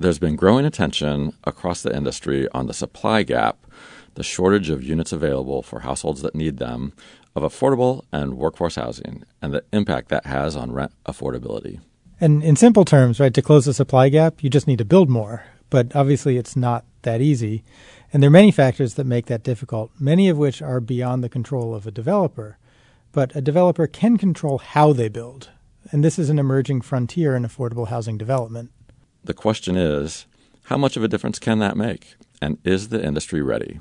There's been growing attention across the industry on the supply gap, the shortage of units available for households that need them, of affordable and workforce housing, and the impact that has on rent affordability. And in simple terms, right, to close the supply gap, you just need to build more. But obviously, it's not that easy. And there are many factors that make that difficult, many of which are beyond the control of a developer. But a developer can control how they build. And this is an emerging frontier in affordable housing development. The question is how much of a difference can that make? And is the industry ready?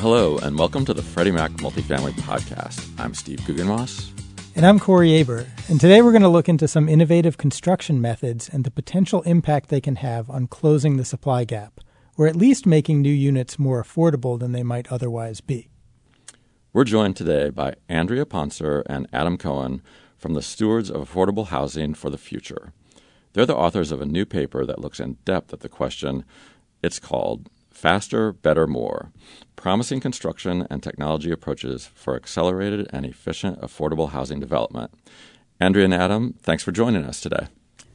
Hello, and welcome to the Freddie Mac Multifamily Podcast. I'm Steve Guggenmos. And I'm Corey Aber. And today we're going to look into some innovative construction methods and the potential impact they can have on closing the supply gap, or at least making new units more affordable than they might otherwise be. We're joined today by Andrea Ponsor and Adam Cohen from the Stewards of Affordable Housing for the Future. They're the authors of a new paper that looks in depth at the question. It's called Faster, Better, More Promising Construction and Technology Approaches for Accelerated and Efficient Affordable Housing Development. Andrea and Adam, thanks for joining us today.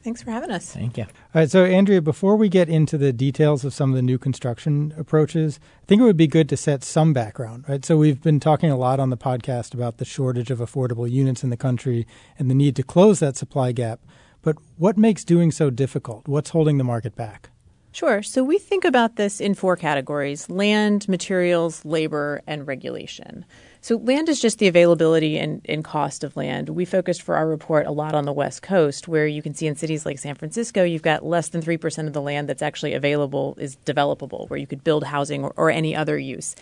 Thanks for having us. Thank you. All right, so Andrea, before we get into the details of some of the new construction approaches, I think it would be good to set some background, right? So we've been talking a lot on the podcast about the shortage of affordable units in the country and the need to close that supply gap. But what makes doing so difficult? What's holding the market back? Sure. So we think about this in four categories land, materials, labor, and regulation. So, land is just the availability and, and, cost of land. We focused for our report a lot on the West Coast, where you can see in cities like San Francisco, you've got less than 3% of the land that's actually available is developable, where you could build housing or, or any other use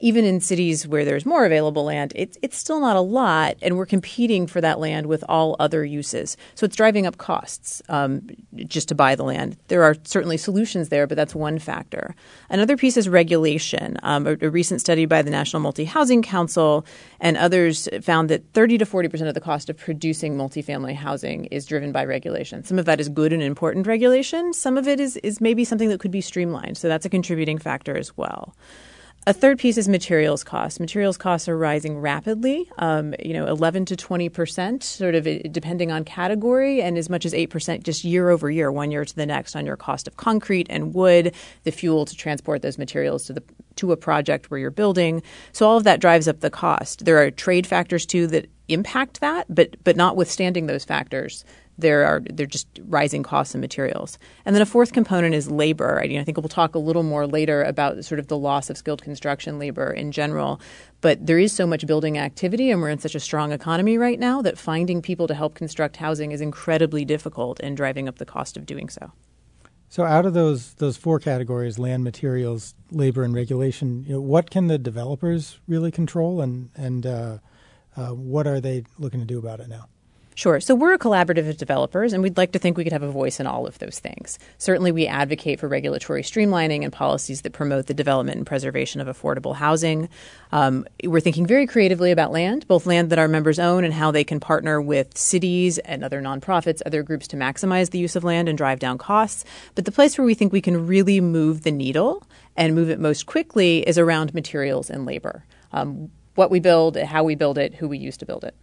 even in cities where there's more available land, it's it's still not a lot, and we're competing for that land with all other uses. So it's driving up costs um, just to buy the land. There are certainly solutions there, but that's one factor. Another piece is regulation. Um, a, a, recent study by the National Multi Housing Council and others found that 30 to 40 percent of the cost of producing multifamily housing is driven by regulation. Some of that is good and important regulation. Some of it is is maybe something that could be streamlined. So that's a contributing factor as well. A third piece is materials costs. Materials costs are rising rapidly, um, you know, 11 to 20 percent, sort of depending on category, and as much as 8 percent just year over year, one year to the next, on your cost of concrete and wood, the fuel to transport those materials to the to a project where you're building. So all of that drives up the cost. There are trade factors too that impact that, but but notwithstanding those factors, there are they're just rising costs and materials. And then a fourth component is labor. I, I think we'll talk a little more later about sort of the loss of skilled construction labor in general. But there is so much building activity, and we're in such a strong economy right now that finding people to help construct housing is incredibly difficult and driving up the cost of doing so. So, out of those those four categories land, materials, labor, and regulation, you know, what can the developers really control, and and uh, uh, what are they looking to do about it now? Sure. So we're a collaborative of developers, and we'd like to think we could have a voice in all of those things. Certainly, we advocate for regulatory streamlining and policies that promote the development and preservation of affordable housing. Um, we're thinking very creatively about land, both land that our members own and how they can partner with cities and other nonprofits, other groups to maximize the use of land and drive down costs. But the place where we think we can really move the needle and move it most quickly is around materials and labor. Um, what we build, how we build it, who we use to build it.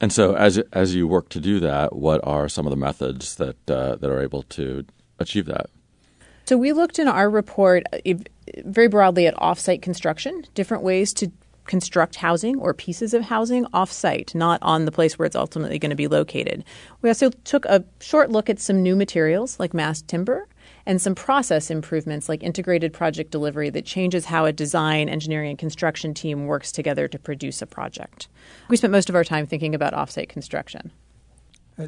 And so, as as you work to do that, what are some of the methods that uh, that are able to achieve that? So we looked in our report uh, very broadly at offsite construction, different ways to construct housing or pieces of housing offsite, not on the place where it's ultimately going to be located. We also took a short look at some new materials like mass timber and some process improvements like integrated project delivery that changes how a design, engineering, and construction team works together to produce a project. We spent most of our time thinking about offsite construction.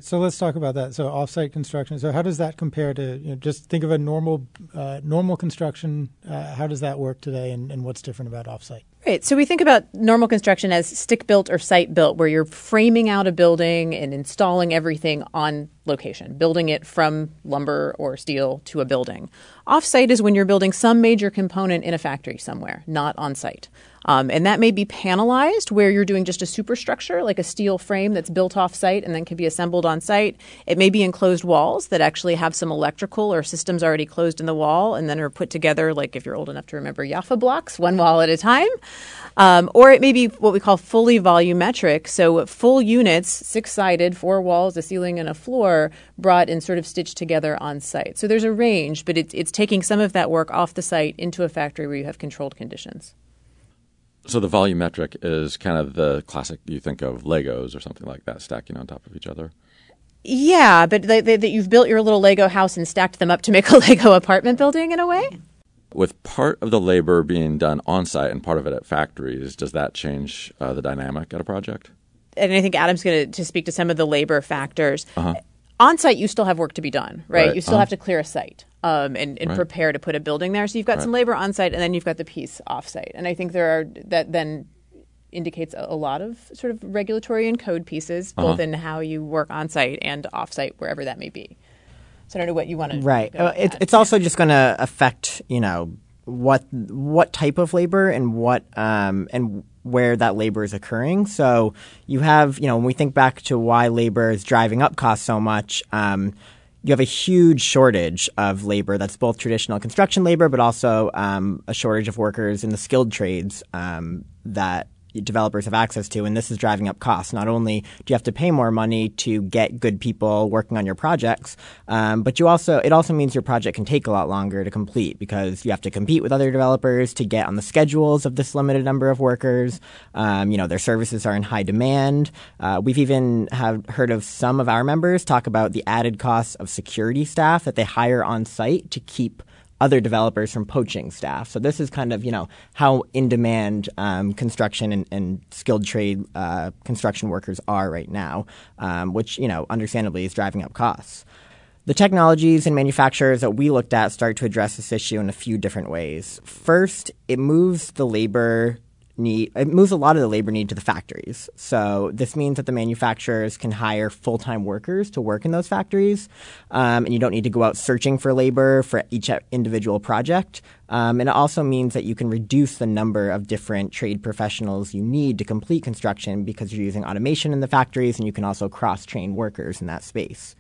So let's talk about that. So offsite construction. So how does that compare to you know, just think of a normal uh, normal construction? Uh, how does that work today, and, and what's different about offsite? Right. So we think about normal construction as stick built or site built, where you're framing out a building and installing everything on location, building it from lumber or steel to a building. Offsite is when you're building some major component in a factory somewhere, not on site. Um, and that may be panelized, where you're doing just a superstructure, like a steel frame that's built off site and then can be assembled on site. It may be enclosed walls that actually have some electrical or systems already closed in the wall and then are put together, like if you're old enough to remember Jaffa blocks, one wall at a time. Um, or it may be what we call fully volumetric, so full units, six sided, four walls, a ceiling, and a floor, brought and sort of stitched together on site. So there's a range, but it's, it's taking some of that work off the site into a factory where you have controlled conditions. So the volumetric is kind of the classic you think of Legos or something like that stacking on top of each other. Yeah, but that you've built your little Lego house and stacked them up to make a Lego apartment building in a way. With part of the labor being done on site and part of it at factories, does that change uh, the dynamic at a project? And I think Adam's going to speak to some of the labor factors. Uh-huh. On site, you still have work to be done, right? right. You still uh-huh. have to clear a site um, and, and right. prepare to put a building there. So you've got right. some labor on site, and then you've got the piece off site. And I think there are that then indicates a, lot of sort of regulatory and code pieces, both uh-huh. in how you work on site and off site, wherever that may be. So I don't know what you want to. Right. Uh, it, it's also just going to affect you know what what type of labor and what um, and where that labor is occurring. So you have you know when we think back to why labor is driving up costs so much. Um, you have a huge shortage of labor that's both traditional construction labor, but also um, a shortage of workers in the skilled trades um, that developers have access to, and this is driving up costs. Not only do you have to pay more money to get good people working on your projects, um, but you also it also means your project can take a lot longer to complete because you have to compete with other developers to get on the schedules of this limited number of workers. Um, you know their services are in high demand. Uh, we've even have heard of some of our members talk about the added costs of security staff that they hire on site to keep other developers from poaching staff. So this is kind of you know how in demand um, construction and, and, skilled trade uh, construction workers are right now, um, which you know understandably is driving up costs. The technologies and manufacturers that we looked at start to address this issue in a few different ways. First, it moves the labor need it moves a lot of the labor need to the factories. So this means that the manufacturers can hire full time workers to work in those factories, um, and you don't need to go out searching for labor for each individual project. Um, and it also means that you can reduce the number of different trade professionals you need to complete construction because you're using automation in the factories, and you can also cross train workers in that space.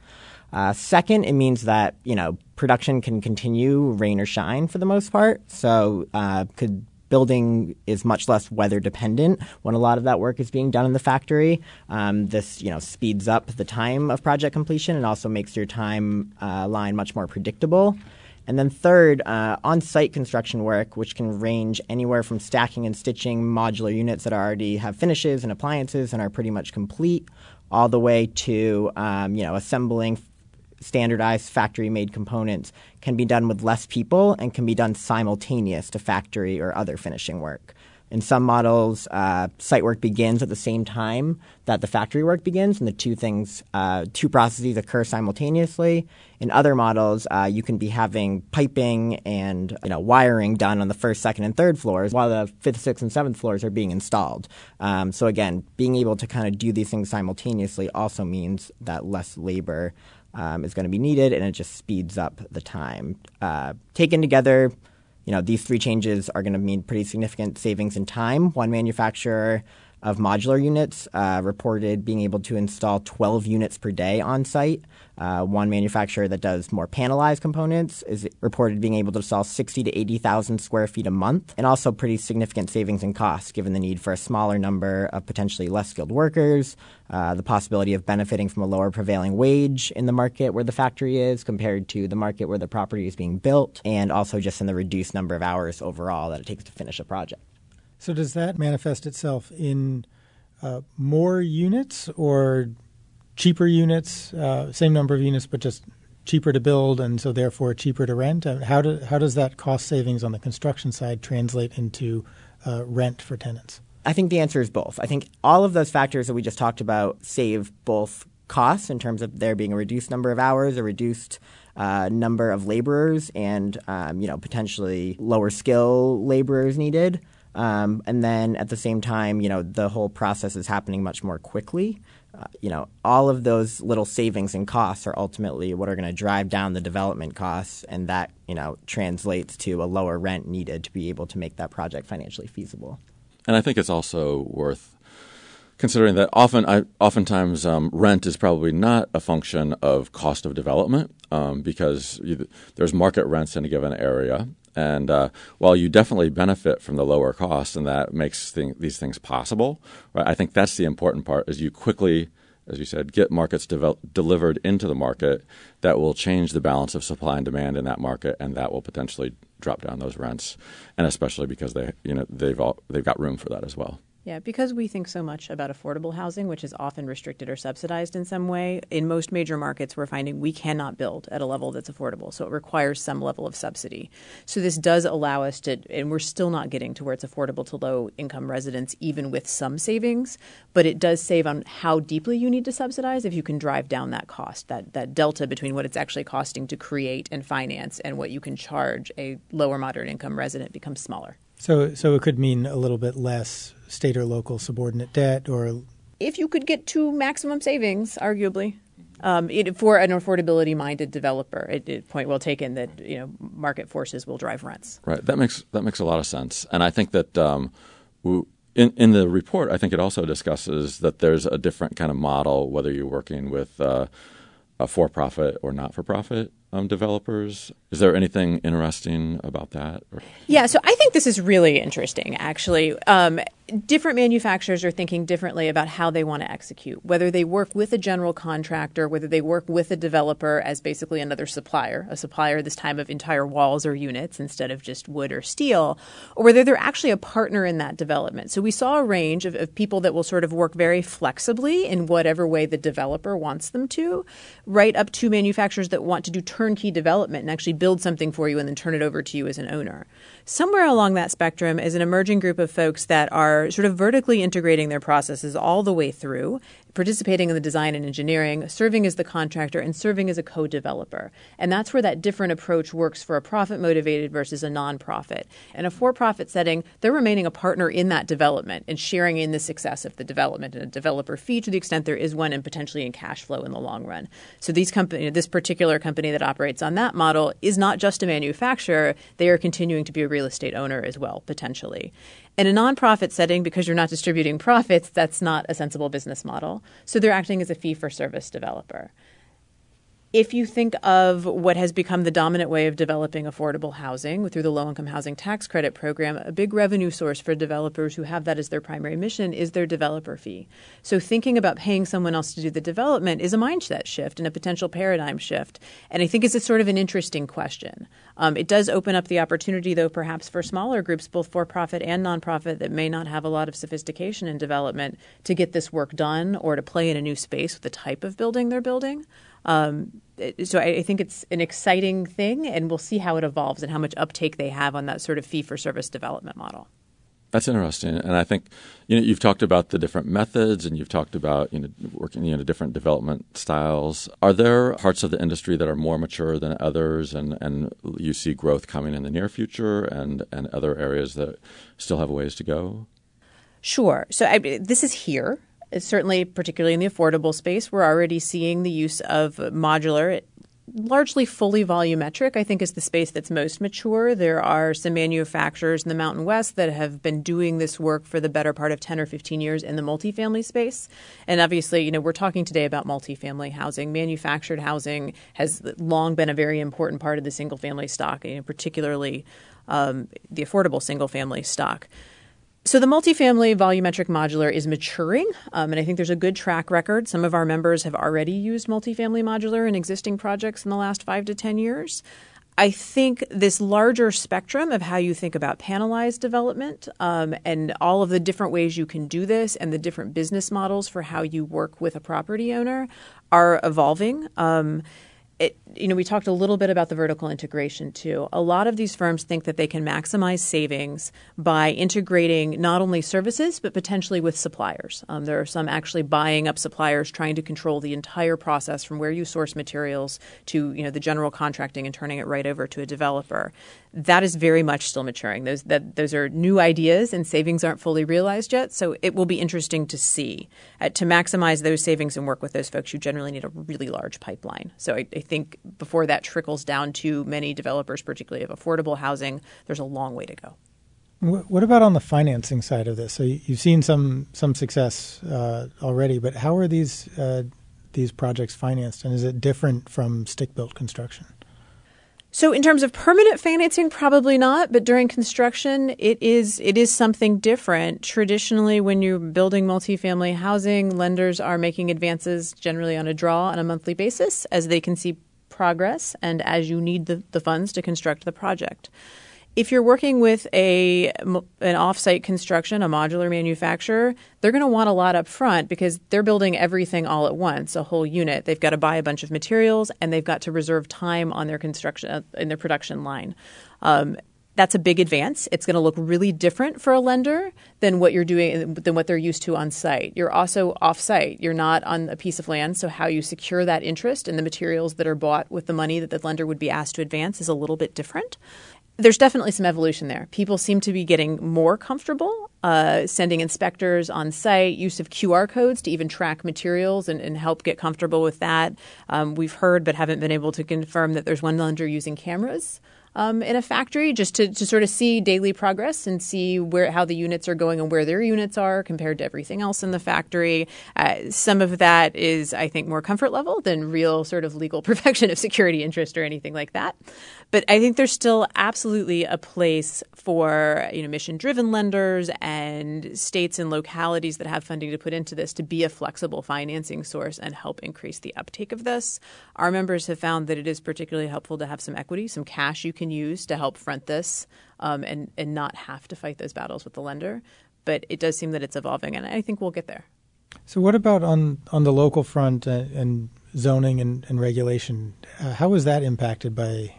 Uh, second, it means that you know production can continue rain or shine for the most part. So uh, could building is much less weather dependent when a lot of that work is being done in the factory. Um, this you know speeds up the time of project completion and also makes your time uh, line much more predictable. And then third, uh, on-site construction work, which can range anywhere from stacking and stitching modular units that already have finishes and appliances and are pretty much complete, all the way to um, you know assembling standardized factory made components can be done with less people and can be done simultaneous to factory or other finishing work. In some models, uh, site work begins at the same time that the factory work begins, and the two things, uh, two processes occur simultaneously. In other models, uh, you can be having piping and you know wiring done on the first, second, and third floors, while the fifth, sixth, and seventh floors are being installed. Um, so again, being able to kind of do these things simultaneously also means that less labor um, is going to be needed, and it just speeds up the time. Uh, taken together, you know, these three changes are going to mean pretty significant savings in time. One manufacturer of modular units uh, reported being able to install 12 units per day on site. Uh, one manufacturer that does more panelized components is reported being able to install 60 to 80,000 square feet a month, and also pretty significant savings in costs given the need for a smaller number of potentially less skilled workers, uh, the possibility of benefiting from a lower prevailing wage in the market where the factory is compared to the market where the property is being built, and also just in the reduced number of hours overall that it takes to finish a project. So does that manifest itself in uh, more units or cheaper units, uh, same number of units, but just cheaper to build and so therefore cheaper to rent? Uh, how, do, how does that cost savings on the construction side translate into uh, rent for tenants? I think the answer is both. I think all of those factors that we just talked about save both costs in terms of there being a reduced number of hours, a reduced uh, number of laborers, and um, you know potentially lower skill laborers needed. Um, and then at the same time, you know, the whole process is happening much more quickly. Uh, you know, all of those little savings and costs are ultimately what are going to drive down the development costs, and that you know translates to a lower rent needed to be able to make that project financially feasible. and I think it's also worth considering that often, I, oftentimes, um, rent is probably not a function of cost of development um, because you, there's market rents in a given area, and uh, while you definitely benefit from the lower cost, and that makes thing, these things possible, right? I think that's the important part: is you quickly, as you said, get markets devel- delivered into the market that will change the balance of supply and demand in that market, and that will potentially drop down those rents, and especially because they, you know, they've all, they've got room for that as well. Yeah, because we think so much about affordable housing, which is often restricted or subsidized in some way, in most major markets, we're finding we cannot build at a level that's affordable. So it requires some level of subsidy. So this does allow us to, and we're still not getting to where it's affordable to low income residents, even with some savings, but it does save on how deeply you need to subsidize if you can drive down that cost, that, that delta between what it's actually costing to create and finance and what you can charge a lower moderate income resident becomes smaller. So, so it could mean a little bit less state or local subordinate debt, or if you could get to maximum savings, arguably. Um, it, for an affordability-minded developer, it, it, point well taken that you know market forces will drive rents. Right. That makes that makes a lot of sense, and I think that um, in in the report, I think it also discusses that there's a different kind of model whether you're working with uh, a for-profit or not-for-profit um, developers. Is there anything interesting about that? Yeah, so I think this is really interesting, actually. Um, different manufacturers are thinking differently about how they want to execute, whether they work with a general contractor, whether they work with a developer as basically another supplier, a supplier this time of entire walls or units instead of just wood or steel, or whether they're actually a partner in that development. So we saw a range of, of people that will sort of work very flexibly in whatever way the developer wants them to, right up to manufacturers that want to do turnkey development and actually build something for you and then turn it over to you as an owner. Somewhere along that spectrum is an emerging group of folks that are sort of vertically integrating their processes all the way through participating in the design and engineering, serving as the contractor, and serving as a co developer. And that's where that different approach works for a profit motivated versus a nonprofit. In a for profit setting, they're remaining a partner in that development and sharing in the success of the development and a developer fee to the extent there is one and potentially in cash flow in the long run. So these company, this particular company that operates on that model is not just a manufacturer, they are continuing to be a real estate owner as well, potentially. In a nonprofit setting, because you're not distributing profits, that's not a sensible business model. So they're acting as a fee for service developer if you think of what has become the dominant way of developing affordable housing through the low income housing tax credit program, a big revenue source for developers who have that as their primary mission is their developer fee. So thinking about paying someone else to do the development is a mindset shift and a potential paradigm shift. And I think it's a sort of an interesting question. Um, it does open up the opportunity, though, perhaps for smaller groups, both for profit and nonprofit, that may not have a lot of sophistication in development to get this work done or to play in a new space with the type of building they're building. Um, so I, I, think it's an exciting thing, and we'll see how it evolves and how much uptake they have on that sort of fee for service development model. That's interesting, and I think you know you've talked about the different methods, and you've talked about you know working you know different development styles. Are there parts of the industry that are more mature than others, and, and you see growth coming in the near future, and and other areas that still have ways to go? Sure. So I, this is here certainly, particularly in the affordable space, we're already seeing the use of modular largely fully volumetric, I think, is the space that's most mature. There are some manufacturers in the Mountain West that have been doing this work for the better part of 10 or 15 years in the multifamily space. And obviously, you know, we're talking today about multifamily housing. Manufactured housing has long been a very important part of the single family stock, you know, particularly um, the affordable single family stock. So the multifamily volumetric modular is maturing, um, and I think there's a good track record. Some of our members have already used multifamily modular in existing projects in the last five to ten years. I think this larger spectrum of how you think about panelized development um, and all of the different ways you can do this and the different business models for how you work with a property owner are evolving. Um, it, you know, we talked a little bit about the vertical integration too. A lot of these firms think that they can maximize savings by integrating not only services but potentially with suppliers. Um, there are some actually buying up suppliers, trying to control the entire process from where you source materials to you know the general contracting and turning it right over to a developer that is very much still maturing. Those that those are new ideas, and savings aren't fully realized yet. So it will be interesting to see uh, to maximize those savings and work with those folks. You generally need a really large pipeline. So I, I think before that trickles down to many developers, particularly of affordable housing, there's a long way to go. What about on the financing side of this? So you've seen some some success uh, already, but how are these uh, these projects financed, and is it different from stick built construction? So in terms of permanent financing, probably not. But during construction, it is it is something different. Traditionally, when you're building multifamily housing, lenders are making advances generally on a draw on a monthly basis as they can see progress and as you need the, the funds to construct the project. If you're working with a an offsite construction, a modular manufacturer, they're going to want a lot up front because they're building everything all at once, a whole unit. They've got to buy a bunch of materials and they've got to reserve time on their construction uh, in their production line. Um, that's a big advance. It's going to look really different for a lender than what you're doing than what they're used to on site. You're also off site. You're not on a piece of land, so how you secure that interest and the materials that are bought with the money that the lender would be asked to advance is a little bit different there's definitely some evolution there. People seem to be getting more comfortable uh, sending inspectors on site, use of QR codes to even track materials and, and help get comfortable with that. Um, we've heard but haven't been able to confirm that there's one lender using cameras um, in a factory just to, to sort of see daily progress and see where how the units are going and where their units are compared to everything else in the factory. Uh, some of that is, I think, more comfort level than real sort of legal perfection of security interest or anything like that. But I think there's still absolutely a place for you know mission driven lenders and states and localities that have funding to put into this to be a flexible financing source and help increase the uptake of this. Our members have found that it is particularly helpful to have some equity, some cash you can use to help front this um, and, and not have to fight those battles with the lender. But it does seem that it's evolving, and I think we'll get there. So, what about on, on the local front uh, and zoning and, and regulation? Uh, how is that impacted by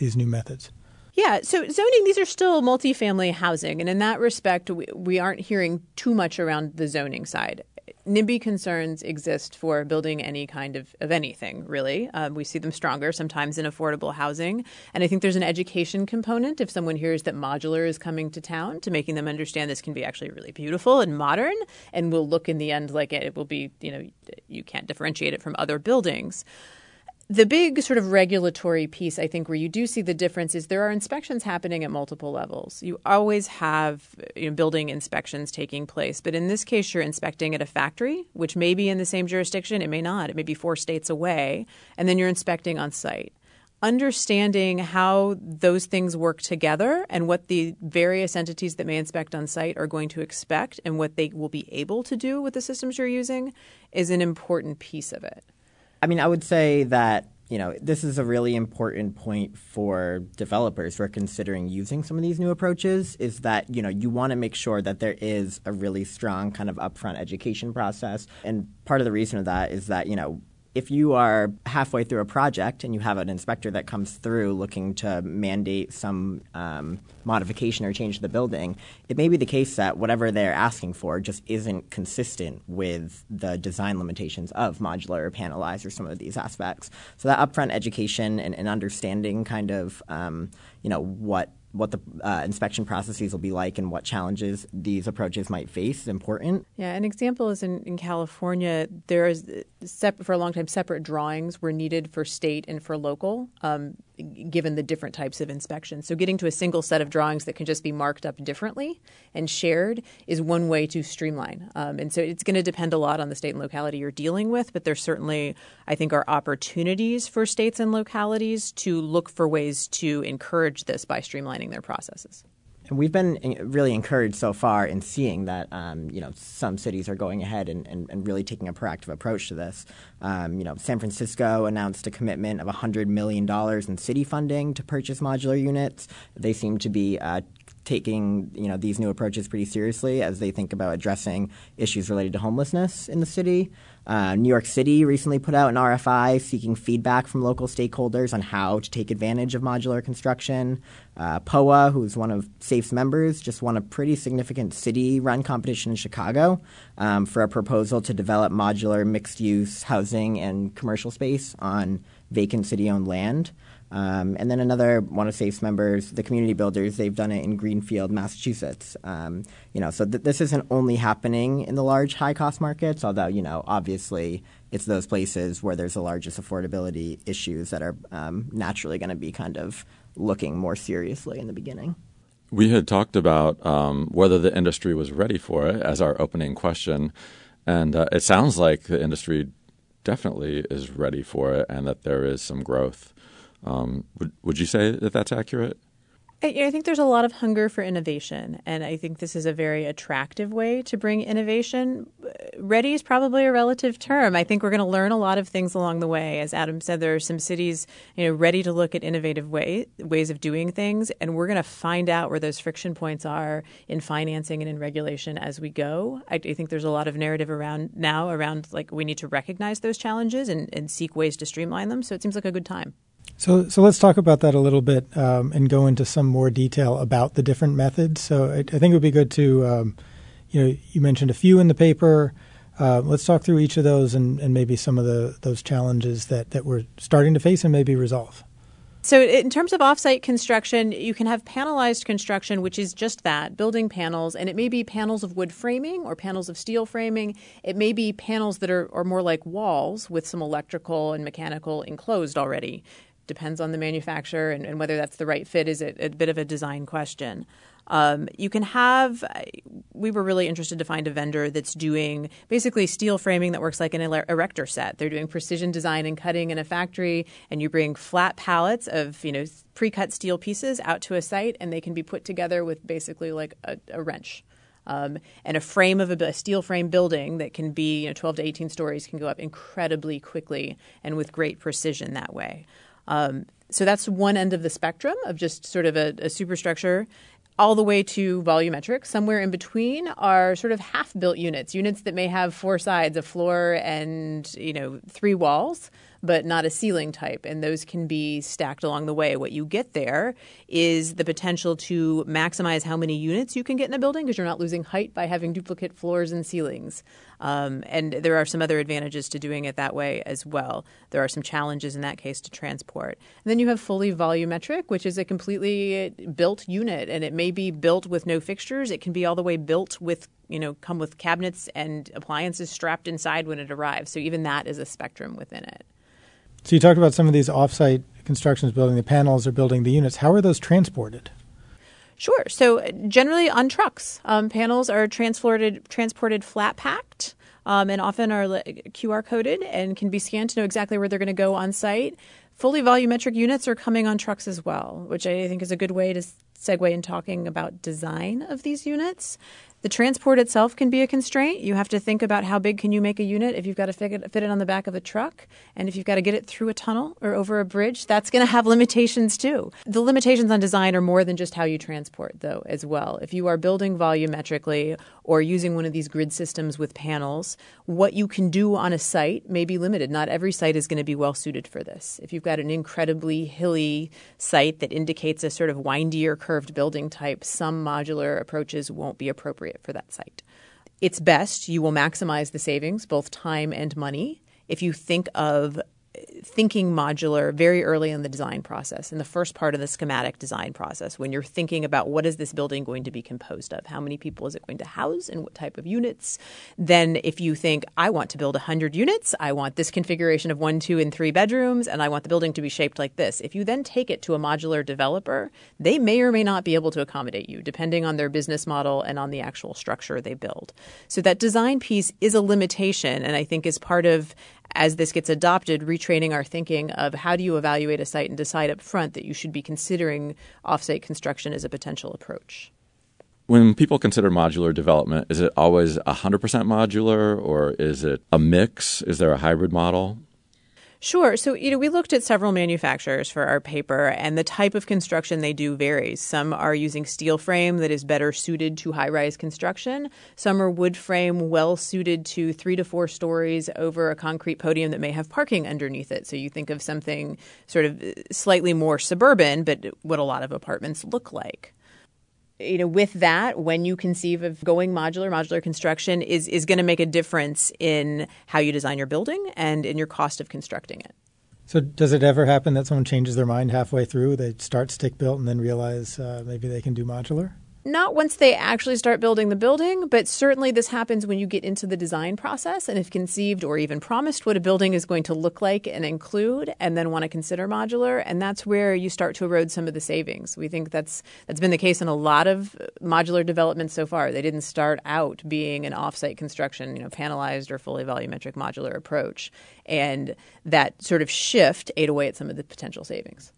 these new methods? Yeah, so zoning, these are still multifamily housing. And in that respect, we, we aren't hearing too much around the zoning side. NIMBY concerns exist for building any kind of, of anything, really. Um, we see them stronger sometimes in affordable housing. And I think there's an education component if someone hears that modular is coming to town to making them understand this can be actually really beautiful and modern and will look in the end like it, it will be, you know, you can't differentiate it from other buildings. The big sort of regulatory piece, I think, where you do see the difference is there are inspections happening at multiple levels. You always have you know, building inspections taking place, but in this case, you're inspecting at a factory, which may be in the same jurisdiction, it may not, it may be four states away, and then you're inspecting on site. Understanding how those things work together and what the various entities that may inspect on site are going to expect and what they will be able to do with the systems you're using is an important piece of it. I mean, I would say that you know this is a really important point for developers who are considering using some of these new approaches. Is that you know you want to make sure that there is a really strong kind of upfront education process, and part of the reason of that is that you know if you are halfway through a project and you have an inspector that comes through looking to mandate some um, modification or change to the building, it may be the case that whatever they're asking for just isn't consistent with the design limitations of modular or panelized or some of these aspects. So that upfront education and, and understanding kind of um, you know what what the uh, inspection processes will be like and what challenges these approaches might face is important. Yeah, an example is in, in California, there is sep- for a long time separate drawings were needed for state and for local. Um, given the different types of inspections. So, getting to a single set of drawings that can just be marked up differently and shared is one way to streamline. Um, and so, it's going to depend a lot on the state and locality you're dealing with, but there certainly, I think, are opportunities for states and localities to look for ways to encourage this by streamlining their processes. We've been really encouraged so far in seeing that um, you know some cities are going ahead and, and, and, really taking a proactive approach to this. Um, you know, San Francisco announced a commitment of $100 million in city funding to purchase modular units. They seem to be uh, taking you know these new approaches pretty seriously as they think about addressing issues related to homelessness in the city. Uh, New York City recently put out an RFI seeking feedback from local stakeholders on how to take advantage of modular construction. Uh, POAH, who's one of SAHF's members, just won a pretty significant city run competition in Chicago um, for a proposal to develop modular mixed use housing and commercial space on vacant city owned land. Um, and then another one of SAHF's members, the Community Builders, they've done it in Greenfield, Massachusetts. Um, you know, so th- this isn't only happening in the large high cost markets, although you know, obviously, it's those places where there's the largest affordability issues that are um, naturally going to be kind of looking more seriously in the beginning. We had talked about um, whether the industry was ready for it as our opening question, and uh, it sounds like the industry definitely is ready for it, and that there is some growth. Um, would would you say that that's accurate? I, think there's a lot of hunger for innovation, and I think this is a very attractive way to bring innovation. Ready is probably a relative term. I think we're going to learn a lot of things along the way. As Adam said, there are some cities, you know, ready to look at innovative way, ways of doing things, and we're going to find out where those friction points are in financing and in regulation as we go. I, I think there's a lot of narrative around now around like we need to recognize those challenges and, and seek ways to streamline them. So it seems like a good time. So, so let's talk about that a little bit um, and go into some more detail about the different methods. So, I, I think it would be good to, um, you know, you mentioned a few in the paper. Uh, let's talk through each of those and, and maybe some of the those challenges that, that we're starting to face and maybe resolve. So, in terms of offsite construction, you can have panelized construction, which is just that building panels, and it may be panels of wood framing or panels of steel framing. It may be panels that are, are more like walls with some electrical and mechanical enclosed already depends on the manufacturer and, and whether that's the right fit is a, a bit of a design question. Um, you can have, we were really interested to find a vendor that's doing basically steel framing that works like an erector set. They're doing precision design and cutting in a factory, and you bring flat pallets of, you know, pre cut steel pieces out to a site, and they can be put together with basically like a, a wrench. Um, and a frame of a, a, steel frame building that can be you know, 12 to 18 stories can go up incredibly quickly and with great precision that way. Um, so that's one end of the spectrum of just sort of a, a superstructure all the way to volumetric. Somewhere in between are sort of half-built units, units that may have four sides, a floor, and you know three walls but not a ceiling type. And those can be stacked along the way. What you get there is the potential to maximize how many units you can get in a building because you're not losing height by having duplicate floors and ceilings. Um, and there are some other advantages to doing it that way as well. There are some challenges in that case to transport. And then you have fully volumetric, which is a completely built unit, and it may be built with no fixtures. It can be all the way built with you know come with cabinets and appliances strapped inside when it arrives. So even that is a spectrum within it. So you talked about some of these offsite constructions building the panels or building the units. How are those transported? Sure. So generally on trucks, um, panels are transported transported flat packed. Um, and often are QR coded and can be scanned to know exactly where they're going to go on site. Fully volumetric units are coming on trucks as well, which I think is a good way to segue in talking about design of these units. The transport itself can be a constraint. You have to think about how big can you make a unit if you've got to fit it, on the back of a truck, and if you've got to get it through a tunnel or over a bridge, that's going to have limitations too. The limitations on design are more than just how you transport, though, as well. If you are building volumetrically or using one of these grid systems with panels, what you can do on a site may be limited. Not every site is going to be well suited for this. If you've got an incredibly hilly site that indicates a sort of windier curved building type, some modular approaches won't be appropriate appropriate for that site. It's best you will maximize the savings, both time and money, if you think of thinking modular very early in the design process, in the first part of the schematic design process, when you're thinking about what is this building going to be composed of, how many people is it going to house, and what type of units. Then, if you think, I want to build 100 units, I want this configuration of one, two, and three bedrooms, and I want the building to be shaped like this. If you then take it to a modular developer, they may or may not be able to accommodate you, depending on their business model and on the actual structure they build. So, that design piece is a limitation, and I think is part of as this gets adopted, retraining our thinking of how do you evaluate a site and decide up front that you should be considering offsite construction as a potential approach. When people consider modular development, is it always 100% modular or is it a mix? Is there a hybrid model? Sure. So, you know, we looked at several manufacturers for our paper, and the type of construction they do varies. Some are using steel frame that is better suited to high rise construction. Some are wood frame well suited to three to four stories over a concrete podium that may have parking underneath it. So, you think of something sort of slightly more suburban, but what a lot of apartments look like you know, with that, when you conceive of going modular, modular construction is is going to make a difference in how you design your building and in your cost of constructing it. So, does it ever happen that someone changes their mind halfway through? They start stick built and then realize uh, maybe they can do modular? Not once they actually start building the building, but certainly this happens when you get into the design process and have conceived or even promised what a building is going to look like and include, and then want to consider modular. And that's where you start to erode some of the savings. We think that's that's been the case in a lot of uh, modular development so far. They didn't start out being an offsite construction, you know, panelized or fully volumetric modular approach, and that sort of shift ate away at some of the potential savings.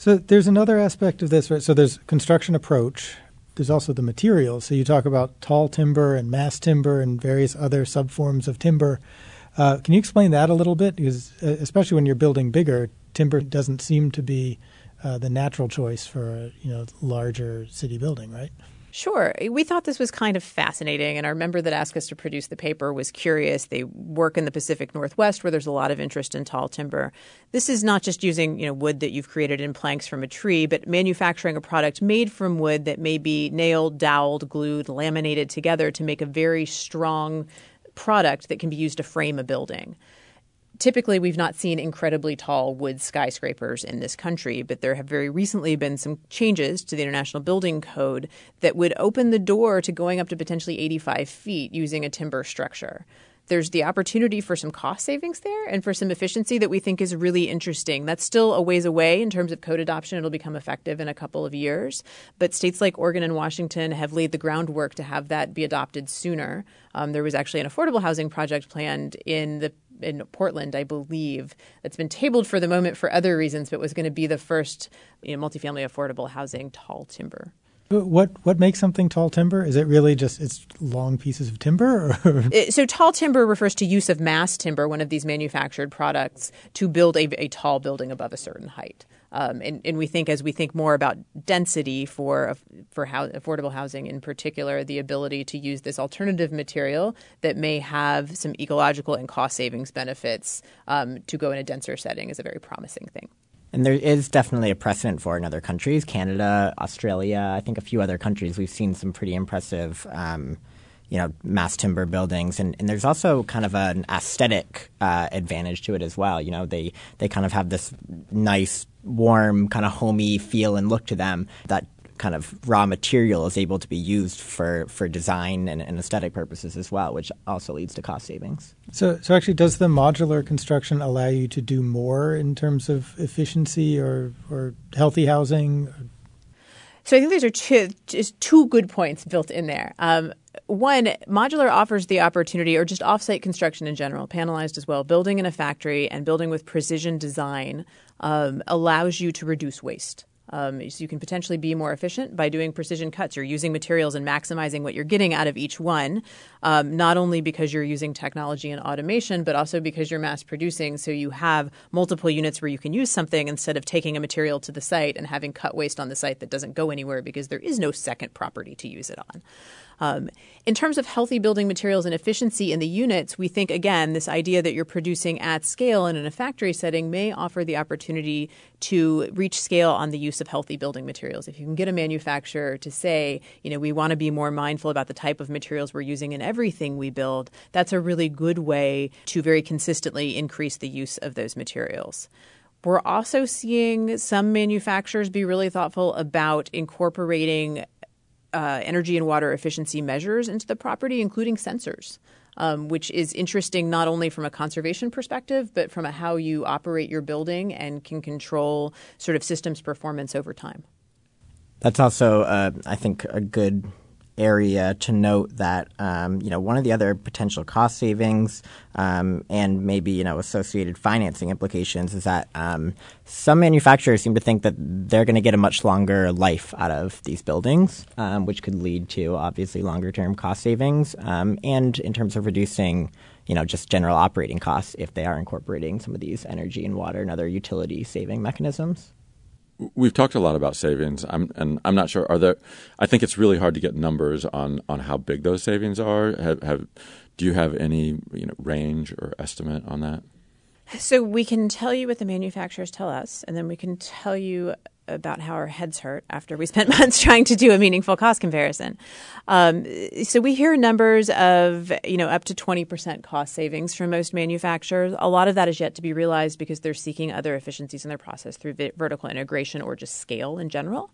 So there's another aspect of this, right? So there's construction approach. There's also the materials. So you talk about tall timber and mass timber and various other subforms of timber. Uh, can you explain that a little bit? Because uh, especially when you're building bigger, timber doesn't seem to be uh, the natural choice for a you know larger city building, right? Sure. We thought this was kind of fascinating, and our member that asked us to produce the paper was curious. They work in the Pacific Northwest where there's a lot of interest in tall timber. This is not just using you know, wood that you've created in planks from a tree, but manufacturing a product made from wood that may be nailed, doweled, glued, laminated together to make a very strong product that can be used to frame a building typically we've not seen incredibly tall wood skyscrapers in this country, but there have very recently been some changes to the International Building Code that would open the door to going up to potentially 85 feet using a timber structure. There's the opportunity for some cost savings there and for some efficiency that we think is really interesting. That's still a ways away in terms of code adoption. It'll become effective in a couple of years. But states like Oregon and Washington have laid the groundwork to have that be adopted sooner. Um, there was actually an affordable housing project planned in the in Portland, I believe, that's been tabled for the moment for other reasons, but was going to be the first you know, multifamily affordable housing tall timber. What what makes something tall timber? Is it really just it's long pieces of timber? It, so tall timber refers to use of mass timber, one of these manufactured products, to build a, a tall building above a certain height. Um, and, and, we think as we think more about density for for how, affordable housing in particular, the ability to use this alternative material that may have some ecological and cost savings benefits um, to go in a denser setting is a very promising thing. And there is definitely a precedent for in other countries, Canada, Australia, I think a few other countries. We've seen some pretty impressive um, you know mass timber buildings, and, and there's also kind of an aesthetic uh, advantage to it as well. You know, they they kind of have this nice, warm, kind of homey feel and look to them that kind of raw material is able to be used for, for design and, and, aesthetic purposes as well, which also leads to cost savings. So, so actually, does the modular construction allow you to do more in terms of efficiency or, or healthy housing? So I think these are two, just two good points built in there. Um, one, modular offers the opportunity, or just offsite construction in general, panelized as well, building in a factory and building with precision design um, allows you to reduce waste. Um, so you can potentially be more efficient by doing precision cuts. You're using materials and maximizing what you're getting out of each one, um, not only because you're using technology and automation, but also because you're mass producing. So you have multiple units where you can use something instead of taking a material to the site and having cut waste on the site that doesn't go anywhere because there is no second property to use it on. Um, in terms of healthy building materials and efficiency in the units, we think again this idea that you're producing at scale and in a factory setting may offer the opportunity to reach scale on the use of healthy building materials. If you can get a manufacturer to say, you know, we want to be more mindful about the type of materials we're using in everything we build, that's a really good way to very consistently increase the use of those materials. We're also seeing some manufacturers be really thoughtful about incorporating uh, energy and water efficiency measures into the property, including sensors. Um, which is interesting not only from a conservation perspective, but from how you operate your building and can control sort of systems performance over time. That's also, uh, I think, a good area to note that um, you know one of the other potential cost savings um, and maybe you know associated financing implications is that um, some manufacturers seem to think that they're going to get a much longer life out of these buildings, um, which could lead to obviously longer term cost savings um, and in terms of reducing you know just general operating costs if they are incorporating some of these energy and water and other utility saving mechanisms we've talked a lot about savings. I'm, and I'm not sure. Are there? I think it's really hard to get numbers on on how big those savings are. Have, have do you have any you know range or estimate on that? So we can tell you what the manufacturers tell us, and then we can tell you about how our heads hurt after we spent months trying to do a meaningful cost comparison. Um, so we hear numbers of you know up to twenty percent cost savings from most manufacturers. A lot of that is yet to be realized because they're seeking other efficiencies in their process through vertical integration or just scale in general.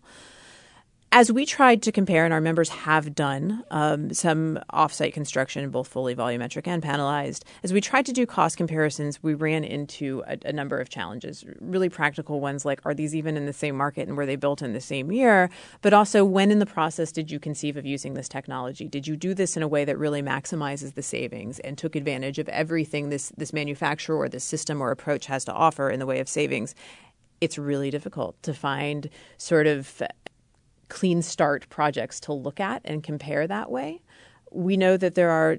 As we tried to compare, and our members have done um, some offsite construction, both fully volumetric and panelized, as we tried to do cost comparisons, we ran into a, a, number of challenges. Really practical ones like are these even in the same market and were they built in the same year? But also, when in the process did you conceive of using this technology? Did you do this in a way that really maximizes the savings and took advantage of everything this, this manufacturer or this system or approach has to offer in the way of savings? it's really difficult to find sort of clean start projects to look at and compare that way. We know that there are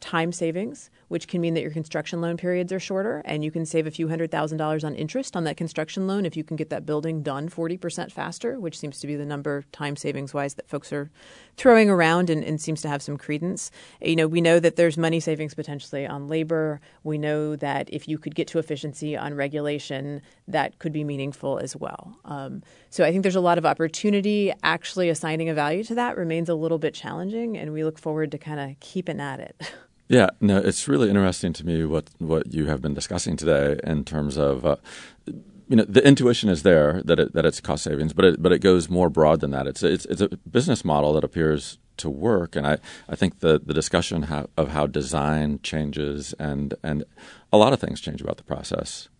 time savings, which can mean that your construction loan periods are shorter and you can save a few hundred thousand dollars on interest on that construction loan if you can get that building done 40% faster, which seems to be the number time savings wise that folks are throwing around and, and, seems to have some credence. You know, we know that there's money savings potentially on labor. We know that if you could get to efficiency on regulation, that could be meaningful as well. Um, so I think there's a lot of opportunity. Actually, assigning a value to that remains a little bit challenging, and we look forward to kind of keeping at it. Yeah, no, it's really interesting to me what what you have been discussing today in terms of. Uh, you know, the intuition is there that it, that it's cost savings, but it but it goes more broad than that. It's it's it's a business model that appears to work, and I, I think the the discussion of how design changes and and a lot of things change about the process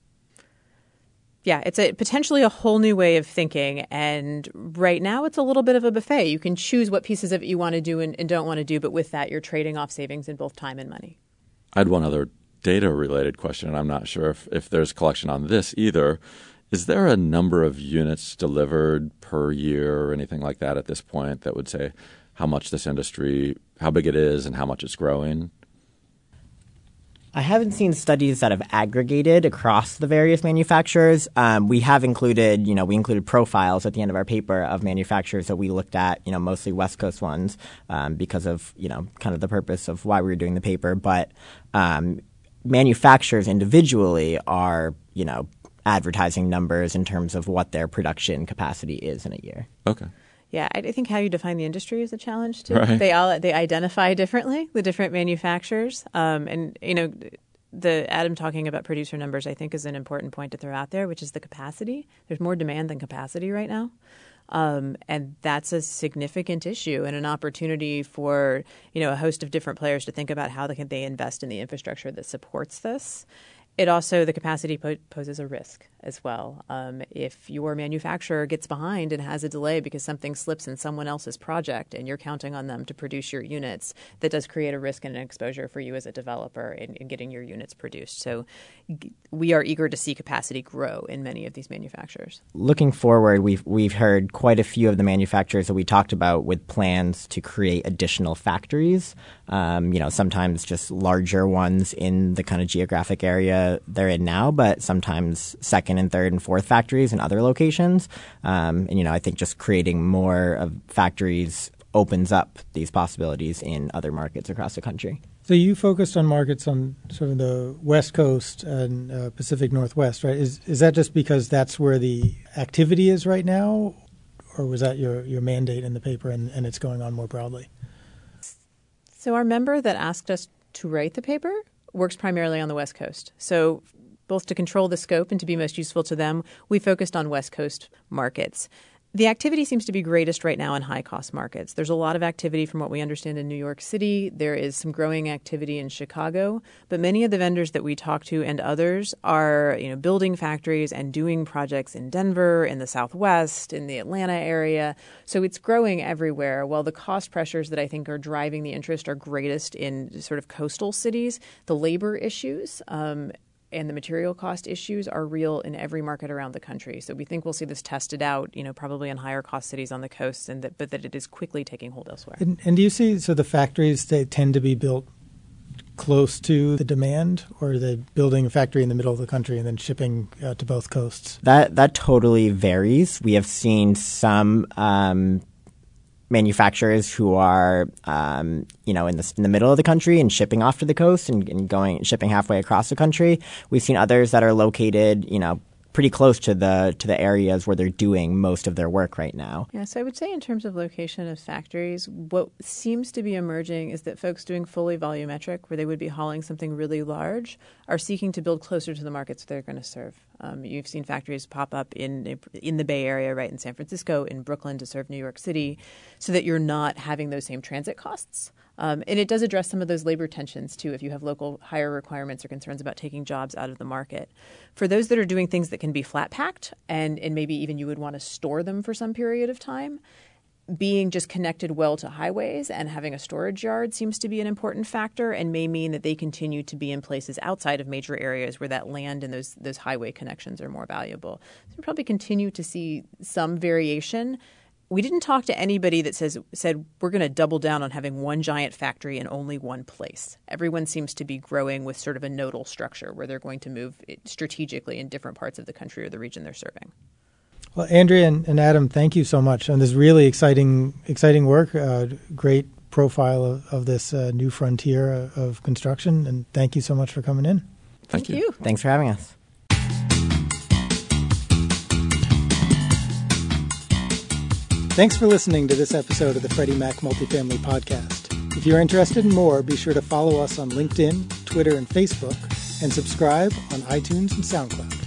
yeah, it's a potentially a whole new way of thinking. And right now, it's a little bit of a buffet. You can choose what pieces of it you want to do and, and don't want to do, but with that, you're trading off savings in both time and money. I had one other data related question, and I'm not sure if, if there's collection on this either. Is there a number of units delivered per year or anything like that at this point that would say how much this industry, how big it is, and how much it's growing? I haven't seen studies that have aggregated across the various manufacturers. Um, we have included, you know, we included profiles at the end of our paper of manufacturers that we looked at, you know, mostly West Coast ones um, because of, you know, kind of the purpose of why we were doing the paper. But um, manufacturers individually are, you know, advertising numbers in terms of what their production capacity is in a year. Okay. Yeah, I think how you define the industry is a challenge too. Right. They all they identify differently the different manufacturers, um, and you know, the Adam talking about producer numbers I think is an important point to throw out there, which is the capacity. There's more demand than capacity right now. Um, and that's a significant issue and an opportunity for you know a host of different players to think about how they can they invest in the infrastructure that supports this it also the capacity po- poses a risk as well. Um, if your manufacturer gets behind and has a delay because something slips in someone else's project, and you're counting on them to produce your units, that does create a risk and an exposure for you as a developer in, in getting your units produced. So g- we are eager to see capacity grow in many of these manufacturers. Looking forward, we've we've heard quite a few of the manufacturers that we talked about with plans to create additional factories. Um, you know, sometimes just larger ones in the kind of geographic area they're in now, but sometimes second and third and fourth factories in other locations. Um, and you know, I think just creating more of factories opens up these possibilities in other markets across the country. So you focused on markets on sort of the West Coast and uh, Pacific Northwest, right? Is is that just because that's where the activity is right now, or was that your, your mandate in the paper and, and it's going on more broadly? So our member that asked us to write the paper works primarily on the West Coast. So, both to control the scope and to be most useful to them, we focused on West Coast markets. The activity seems to be greatest right now in high cost markets. There's a lot of activity from what we understand in New York City. There is some growing activity in Chicago, but many of the vendors that we talk to and others are, you know, building factories and doing projects in Denver, in the Southwest, in the Atlanta area. So it's growing everywhere. While the cost pressures that I think are driving the interest are greatest in sort of coastal cities, the labor issues um, and the material cost issues are real in every market around the country. So we think we'll see this tested out, you know, probably in higher cost cities on the coast, and that, but that it is quickly taking hold elsewhere. And, and do you see so the factories they tend to be built close to the demand, or the building a factory in the middle of the country and then shipping uh, to both coasts? That that totally varies. We have seen some um, manufacturers who are um, you know in the in the middle of the country and shipping off to the coast and, and going shipping halfway across the country. We've seen others that are located you know pretty close to the to the areas where they're doing most of their work right now. Yeah, so I would say in terms of location of factories, what seems to be emerging is that folks doing fully volumetric, where they would be hauling something really large, are seeking to build closer to the markets they're going to serve. Um, you've seen factories pop up in in the Bay Area, right in San Francisco, in Brooklyn to serve New York City, so that you're not having those same transit costs. Um, and it does address some of those labor tensions too, if you have local hire requirements or concerns about taking jobs out of the market. For those that are doing things that can be flat packed and, and maybe even you would want to store them for some period of time, being just connected well to highways and having a storage yard seems to be an important factor and may mean that they continue to be in places outside of major areas where that land and those those highway connections are more valuable. So we probably continue to see some variation we didn't talk to anybody that says said we're going to double down on having one giant factory in only one place. Everyone seems to be growing with sort of a nodal structure where they're going to move strategically in different parts of the country or the region they're serving. Well, Andrea and, and Adam, thank you so much on this really exciting exciting work. Uh, great profile of, of this uh, new frontier of construction, and thank you so much for coming in. Thank, thank you. you. Thanks for having us. Thanks for listening to this episode of the Freddie Mac Multifamily Podcast. If you're interested in more, be sure to follow us on LinkedIn, Twitter, and Facebook, and subscribe on iTunes and SoundCloud.